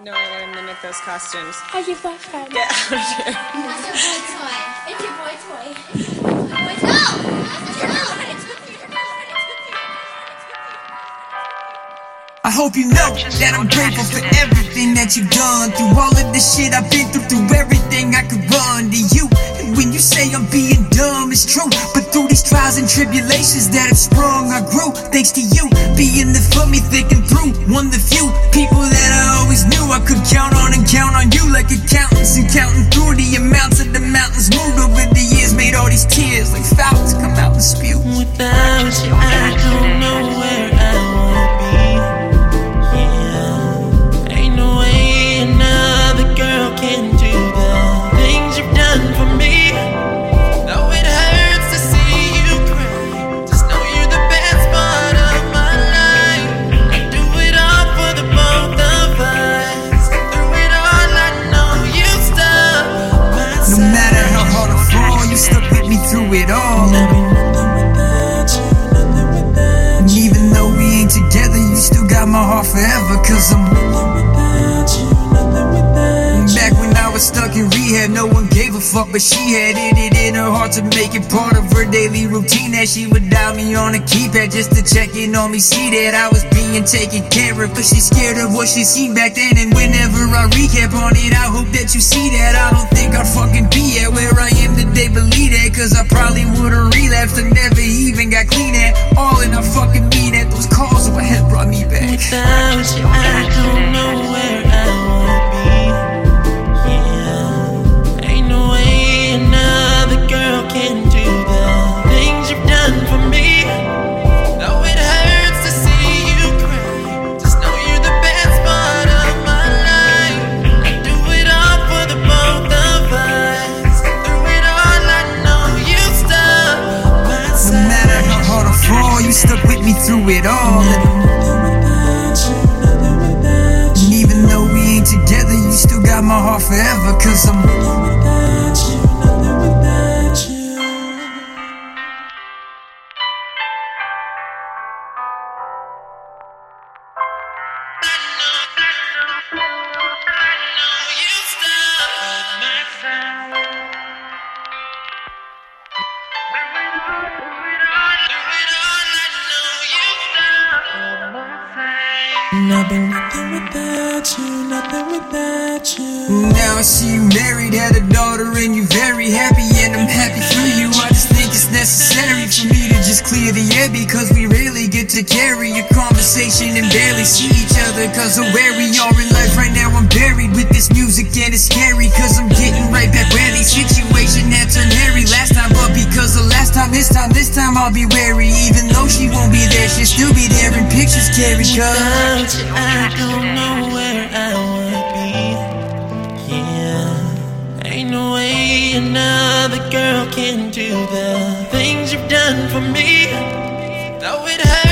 No, I want to mimic those costumes. How's your boyfriend? Get out of here. That's your boy toy. It's your boy toy. It's your boy toy. No! That's your. I hope you know that I'm grateful for everything that you've done. Through all of the shit I've been through, through everything I could run to you. And when you say I'm being dumb, it's true. But through these trials and tribulations that have sprung, I grew. Thanks to you, being there for me, thinking through. Rehab. No one gave a fuck, but she had it, it in her heart to make it part of her daily routine. That she would dial me on a keypad just to check in on me. See that I was being taken care of, but she's scared of what she seen back then. And whenever I recap on it, I hope that you see that. I don't think I'd fucking be at where I am today, believe that. Cause I probably would've relapsed and never even got clean at stuck with me through it all. And even though we ain't together, you still got my heart forever. Cause I'm Nothing, nothing without you, nothing without you. now I see you married, had a daughter, and you're very happy. And I'm happy for you. I just think it's necessary for me to just clear the air because we rarely get to carry a conversation and barely see each other. Cause of where we are in life right now, I'm buried with this music and it's scary. Cause I'm getting right back where the situation had turned hairy last time. But because the last time, this time, this time I'll be wary. Even though she won't be there, she'll still be there Cause Without you, I don't know where I would be. Yeah, ain't no way another girl can do the things you've done for me. Though it hurts.